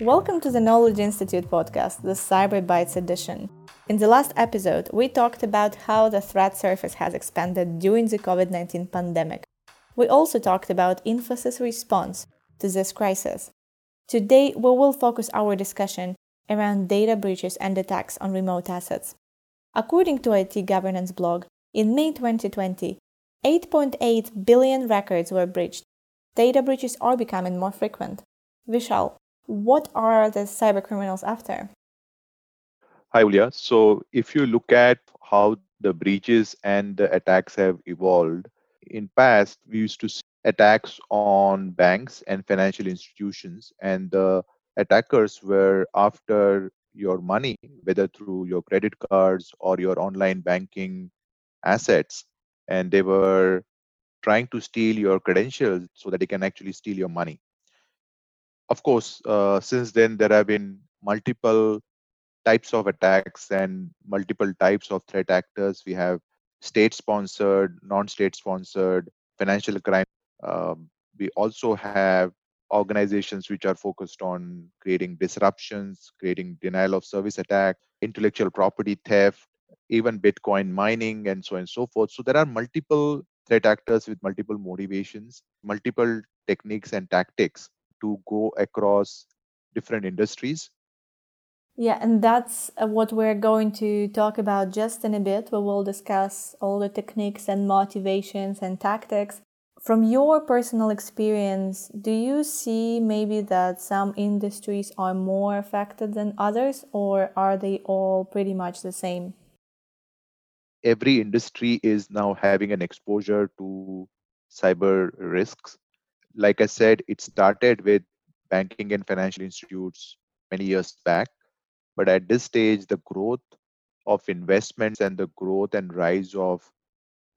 Welcome to the Knowledge Institute podcast, the Cyber Bytes edition. In the last episode, we talked about how the threat surface has expanded during the COVID 19 pandemic. We also talked about Infosys' response to this crisis. Today, we will focus our discussion around data breaches and attacks on remote assets. According to IT Governance blog, in May 2020, 8.8 billion records were breached. Data breaches are becoming more frequent. Vishal, what are the cyber criminals after? Hi, Julia. So, if you look at how the breaches and the attacks have evolved, in past we used to see attacks on banks and financial institutions, and the attackers were after your money, whether through your credit cards or your online banking assets, and they were trying to steal your credentials so that they can actually steal your money of course, uh, since then there have been multiple types of attacks and multiple types of threat actors. We have state-sponsored, non-state-sponsored, financial crime. Um, we also have organizations which are focused on creating disruptions, creating denial of service attack, intellectual property theft, even Bitcoin mining, and so on and so forth. So there are multiple threat actors with multiple motivations, multiple techniques and tactics to go across different industries. Yeah, and that's uh, what we're going to talk about just in a bit. We will discuss all the techniques and motivations and tactics. From your personal experience, do you see maybe that some industries are more affected than others, or are they all pretty much the same? Every industry is now having an exposure to cyber risks like I said, it started with banking and financial institutes many years back. But at this stage, the growth of investments and the growth and rise of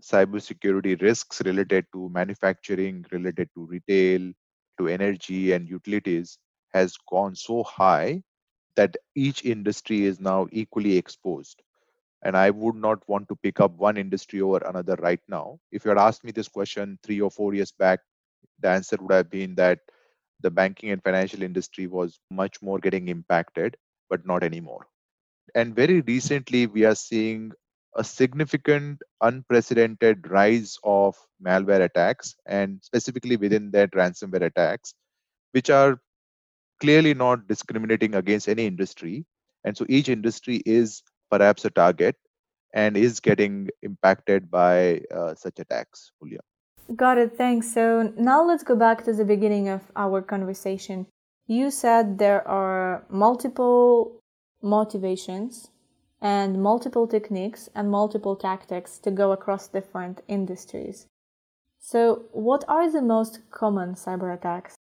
cybersecurity risks related to manufacturing, related to retail, to energy and utilities has gone so high that each industry is now equally exposed. And I would not want to pick up one industry over another right now. If you had asked me this question three or four years back, the answer would have been that the banking and financial industry was much more getting impacted, but not anymore. And very recently, we are seeing a significant, unprecedented rise of malware attacks, and specifically within that, ransomware attacks, which are clearly not discriminating against any industry. And so each industry is perhaps a target and is getting impacted by uh, such attacks, Julia. Got it, thanks. So now let's go back to the beginning of our conversation. You said there are multiple motivations and multiple techniques and multiple tactics to go across different industries. So, what are the most common cyber attacks?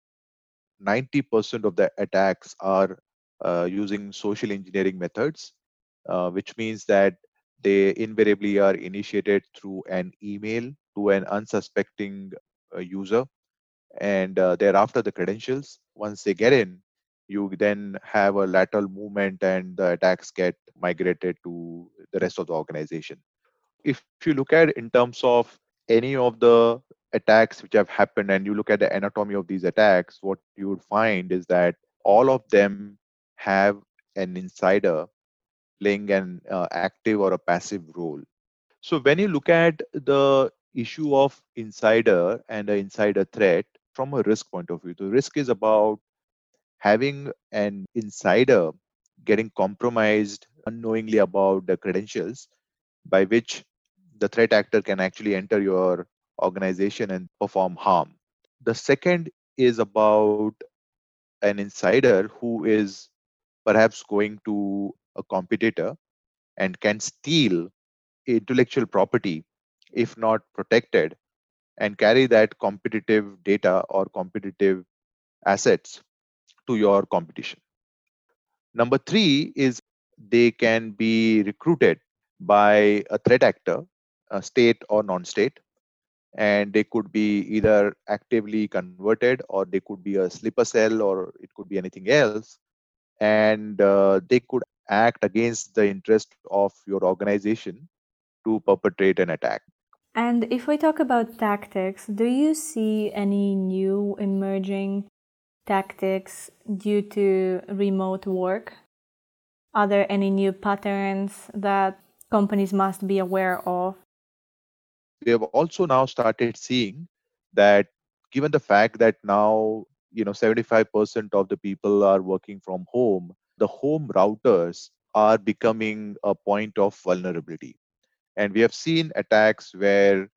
90% of the attacks are uh, using social engineering methods, uh, which means that they invariably are initiated through an email to an unsuspecting uh, user and uh, thereafter the credentials once they get in you then have a lateral movement and the attacks get migrated to the rest of the organization if you look at in terms of any of the attacks which have happened and you look at the anatomy of these attacks what you would find is that all of them have an insider playing an uh, active or a passive role so when you look at the issue of insider and an insider threat from a risk point of view. The risk is about having an insider getting compromised unknowingly about the credentials by which the threat actor can actually enter your organization and perform harm. The second is about an insider who is perhaps going to a competitor and can steal intellectual property if not protected, and carry that competitive data or competitive assets to your competition. Number three is they can be recruited by a threat actor, a state or non state, and they could be either actively converted or they could be a sleeper cell or it could be anything else. And uh, they could act against the interest of your organization to perpetrate an attack. And if we talk about tactics, do you see any new emerging tactics due to remote work? Are there any new patterns that companies must be aware of? We have also now started seeing that given the fact that now you know 75% of the people are working from home the home routers are becoming a point of vulnerability and we have seen attacks where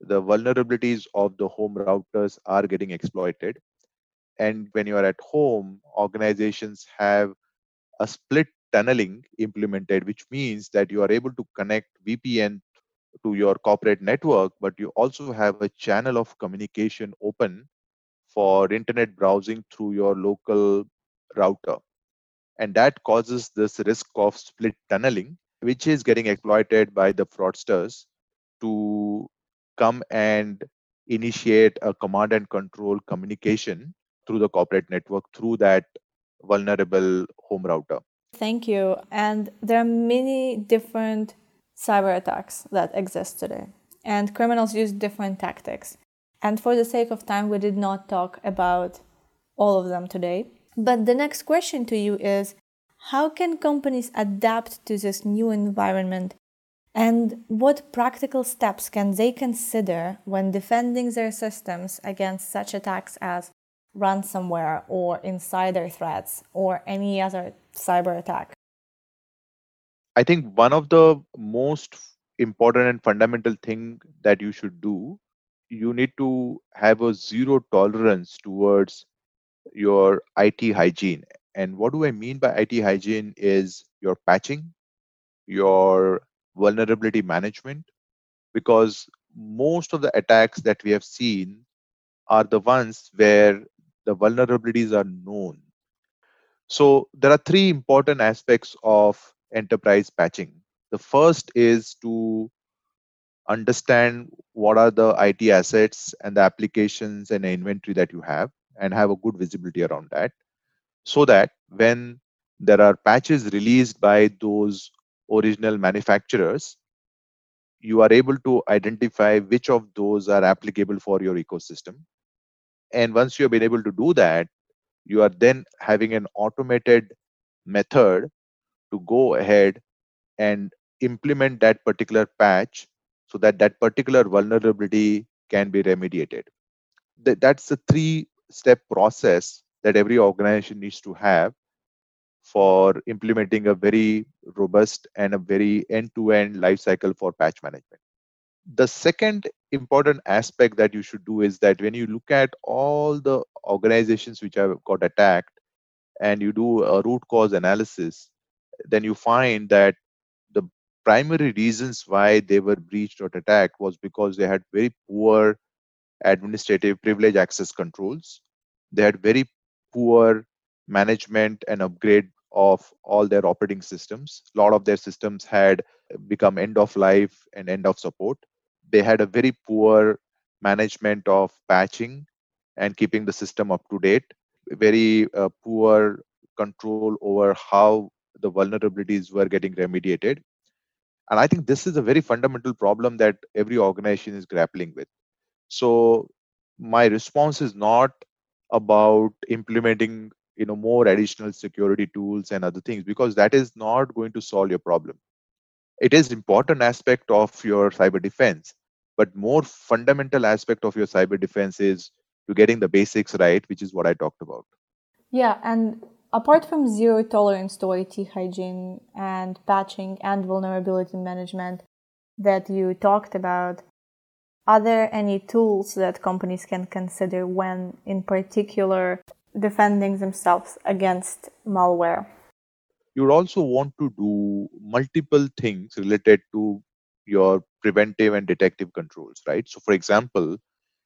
the vulnerabilities of the home routers are getting exploited and when you are at home organizations have a split tunneling implemented which means that you are able to connect vpn to your corporate network but you also have a channel of communication open for internet browsing through your local router. And that causes this risk of split tunneling which is getting exploited by the fraudsters to come and initiate a command and control communication through the corporate network through that vulnerable home router. Thank you. And there are many different cyber attacks that exist today, and criminals use different tactics. And for the sake of time, we did not talk about all of them today. But the next question to you is how can companies adapt to this new environment? And what practical steps can they consider when defending their systems against such attacks as ransomware or insider threats or any other cyber attack? I think one of the most important and fundamental thing that you should do, you need to have a zero tolerance towards your IT hygiene. And what do I mean by IT hygiene is your patching, your vulnerability management, because most of the attacks that we have seen are the ones where the vulnerabilities are known. So there are three important aspects of enterprise patching. The first is to understand what are the IT assets and the applications and inventory that you have and have a good visibility around that so that when there are patches released by those original manufacturers you are able to identify which of those are applicable for your ecosystem and once you have been able to do that you are then having an automated method to go ahead and implement that particular patch so that that particular vulnerability can be remediated that's the three step process that every organization needs to have for implementing a very robust and a very end-to-end life cycle for patch management. The second important aspect that you should do is that when you look at all the organizations which have got attacked and you do a root cause analysis, then you find that the primary reasons why they were breached or attacked was because they had very poor administrative privilege access controls. They had very poor management and upgrade of all their operating systems. A lot of their systems had become end of life and end of support. They had a very poor management of patching and keeping the system up to date, very uh, poor control over how the vulnerabilities were getting remediated. And I think this is a very fundamental problem that every organization is grappling with. So, my response is not about implementing you know more additional security tools and other things because that is not going to solve your problem it is important aspect of your cyber defense but more fundamental aspect of your cyber defense is to getting the basics right which is what i talked about yeah and apart from zero tolerance to IT hygiene and patching and vulnerability management that you talked about are there any tools that companies can consider when, in particular, defending themselves against malware? You would also want to do multiple things related to your preventive and detective controls, right? So, for example,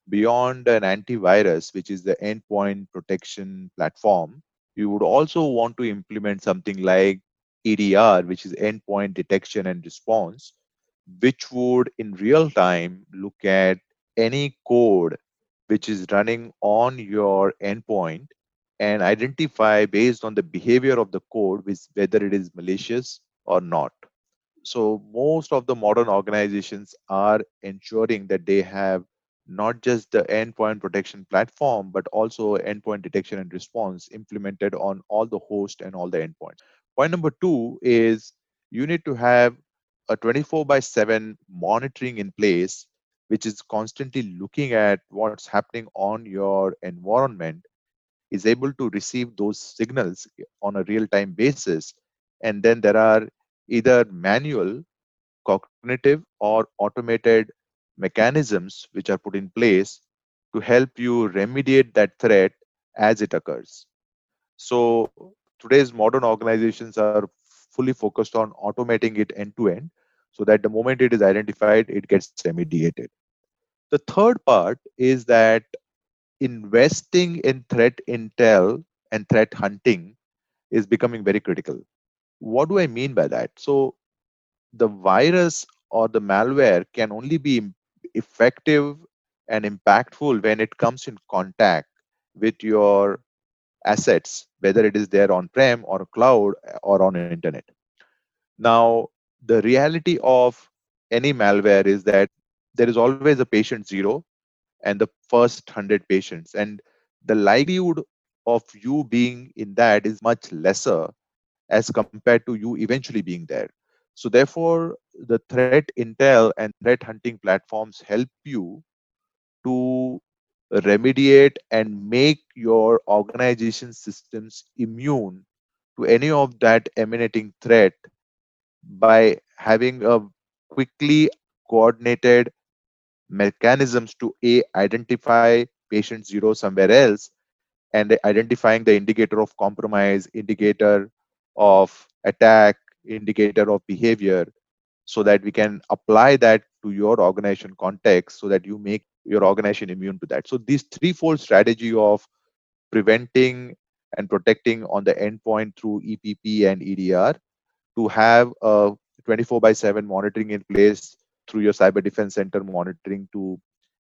beyond an antivirus, which is the endpoint protection platform, you would also want to implement something like EDR, which is endpoint detection and response, which would in real time look at any code which is running on your endpoint and identify based on the behavior of the code whether it is malicious or not so most of the modern organizations are ensuring that they have not just the endpoint protection platform but also endpoint detection and response implemented on all the host and all the endpoints. Point number 2 is you need to have a 24 by 7 monitoring in place which is constantly looking at what's happening on your environment is able to receive those signals on a real time basis. And then there are either manual cognitive or automated mechanisms which are put in place to help you remediate that threat as it occurs so today's modern organizations are fully focused on automating it end to end so that the moment it is identified it gets remediated the third part is that investing in threat intel and threat hunting is becoming very critical. What do I mean by that? So, the virus or the malware can only be effective and impactful when it comes in contact with your assets, whether it is there on prem or cloud eh, or on internet. Now, the reality of any malware is that there is always a patient zero and the first 100 patients and the likelihood of you being in that is much lesser as compared to you eventually being there. So therefore the threat intel and threat hunting platforms help you to remediate and make your organization systems immune to any of that emanating threat by having a quickly coordinated mechanisms to a identify patient zero somewhere else and identifying the indicator of compromise indicator of attack indicator of behavior so that we can apply that to your organization context so that you make your organization immune to that. So this threefold strategy of preventing and protecting on the endpoint through epp and edr to have a 24 by 7 monitoring in place through your cyber defense center monitoring to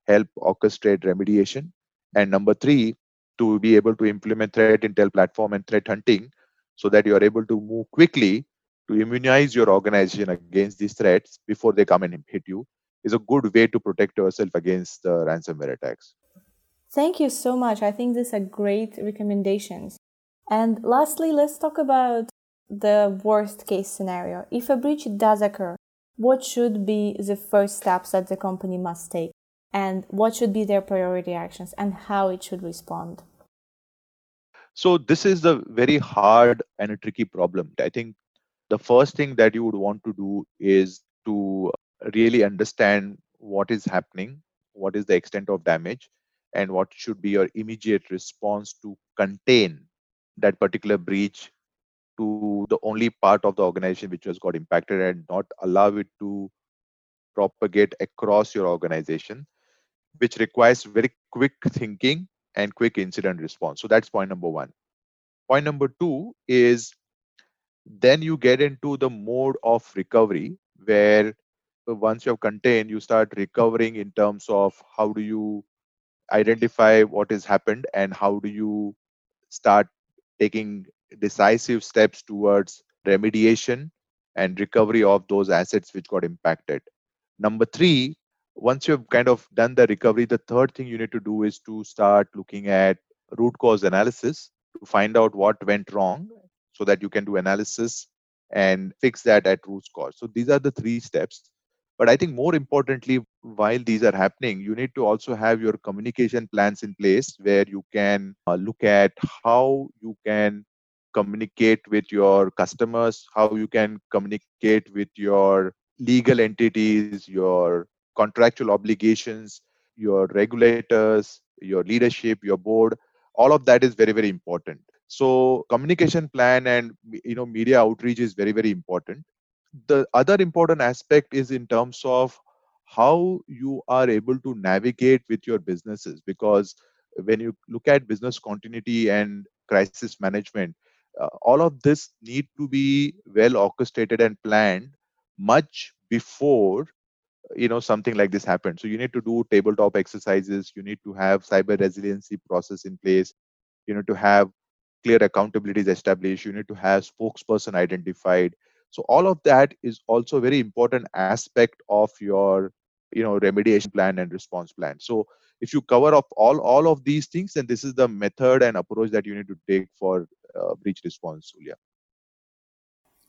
help orchestrate remediation. And number three to be able to implement threat intel platform and threat hunting so that you are able to move quickly to immunize your organization against these threats before they come and hit you is a good way to protect yourself against ransomware attacks. Thank you so much. I think these are great recommendations. And lastly let's talk about the worst case scenario. If a breach does occur what should be the first steps that the company must take? And what should be their priority actions? And how it should respond so this is a very hard and a tricky problem. I think the first thing that you would want to do is to really understand what is happening what is the extent of damage and what should be your immediate response to contain that particular breach to the only part of the organization which has got impacted and not allow it to propagate across your organization which requires very quick thinking and quick incident response so that's point number 1 point number 2 is then you get into the mode of recovery where once you have contained you start recovering in terms of how do you identify what has happened and how do you start taking decisive steps towards remediation and recovery of those assets which got impacted. Number three, once you've kind of done the recovery, the third thing you need to do is to start looking at root cause analysis to find out what went wrong so that you can do analysis and fix that at root cause. So these are the three steps. But I think more importantly, while these are happening, you need to also have your communication plans in place where you can uh, look at how you can communicate with your customers, how you can communicate with your legal entities, your contractual obligations, your regulators, your leadership, your board. All of that is very, very important. So communication plan and you know media outreach is very, very important. The other important aspect is in terms of how you are able to navigate with your businesses because when you look at business continuity and crisis management uh, all of this need to be well orchestrated and planned much before you know something like this happens so you need to do tabletop exercises. You need to have cyber resiliency process in place. You know to have clear accountabilities established. You need to have spokesperson identified. So all of that is also a very important aspect of your you know remediation plan and response plan. So if you cover up all all of these things then this is the method and approach that you need to take for uh, breach response Julia.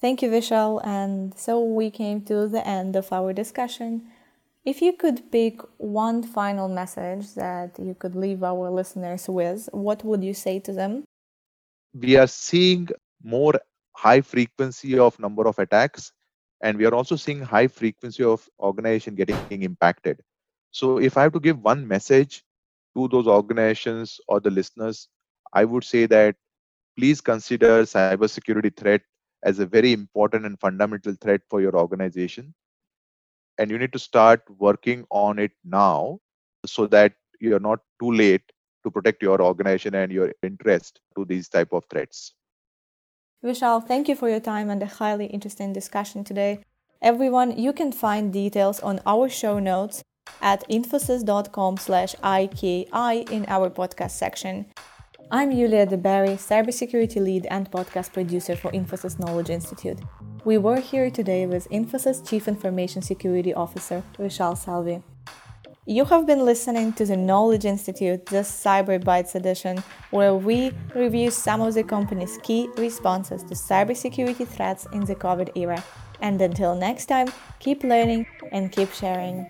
Thank you, Vishal. And so we came to the end of our discussion. If you could pick one final message that you could leave our listeners with, what would you say to them? We are seeing more high frequency of number of attacks and we are also seeing high frequency of organization getting impacted so if i have to give one message to those organizations or the listeners i would say that please consider cybersecurity threat as a very important and fundamental threat for your organization and you need to start working on it now so that you're not too late to protect your organization and your interest to these type of threats Vishal, thank you for your time and a highly interesting discussion today. Everyone, you can find details on our show notes at infosys.com slash IKI in our podcast section. I'm Yulia DeBerry, cybersecurity lead and podcast producer for Infosys Knowledge Institute. We were here today with Infosys Chief Information Security Officer Vishal Salvi. You have been listening to the Knowledge Institute, the Cyber Bytes edition, where we review some of the company's key responses to cybersecurity threats in the COVID era. And until next time, keep learning and keep sharing.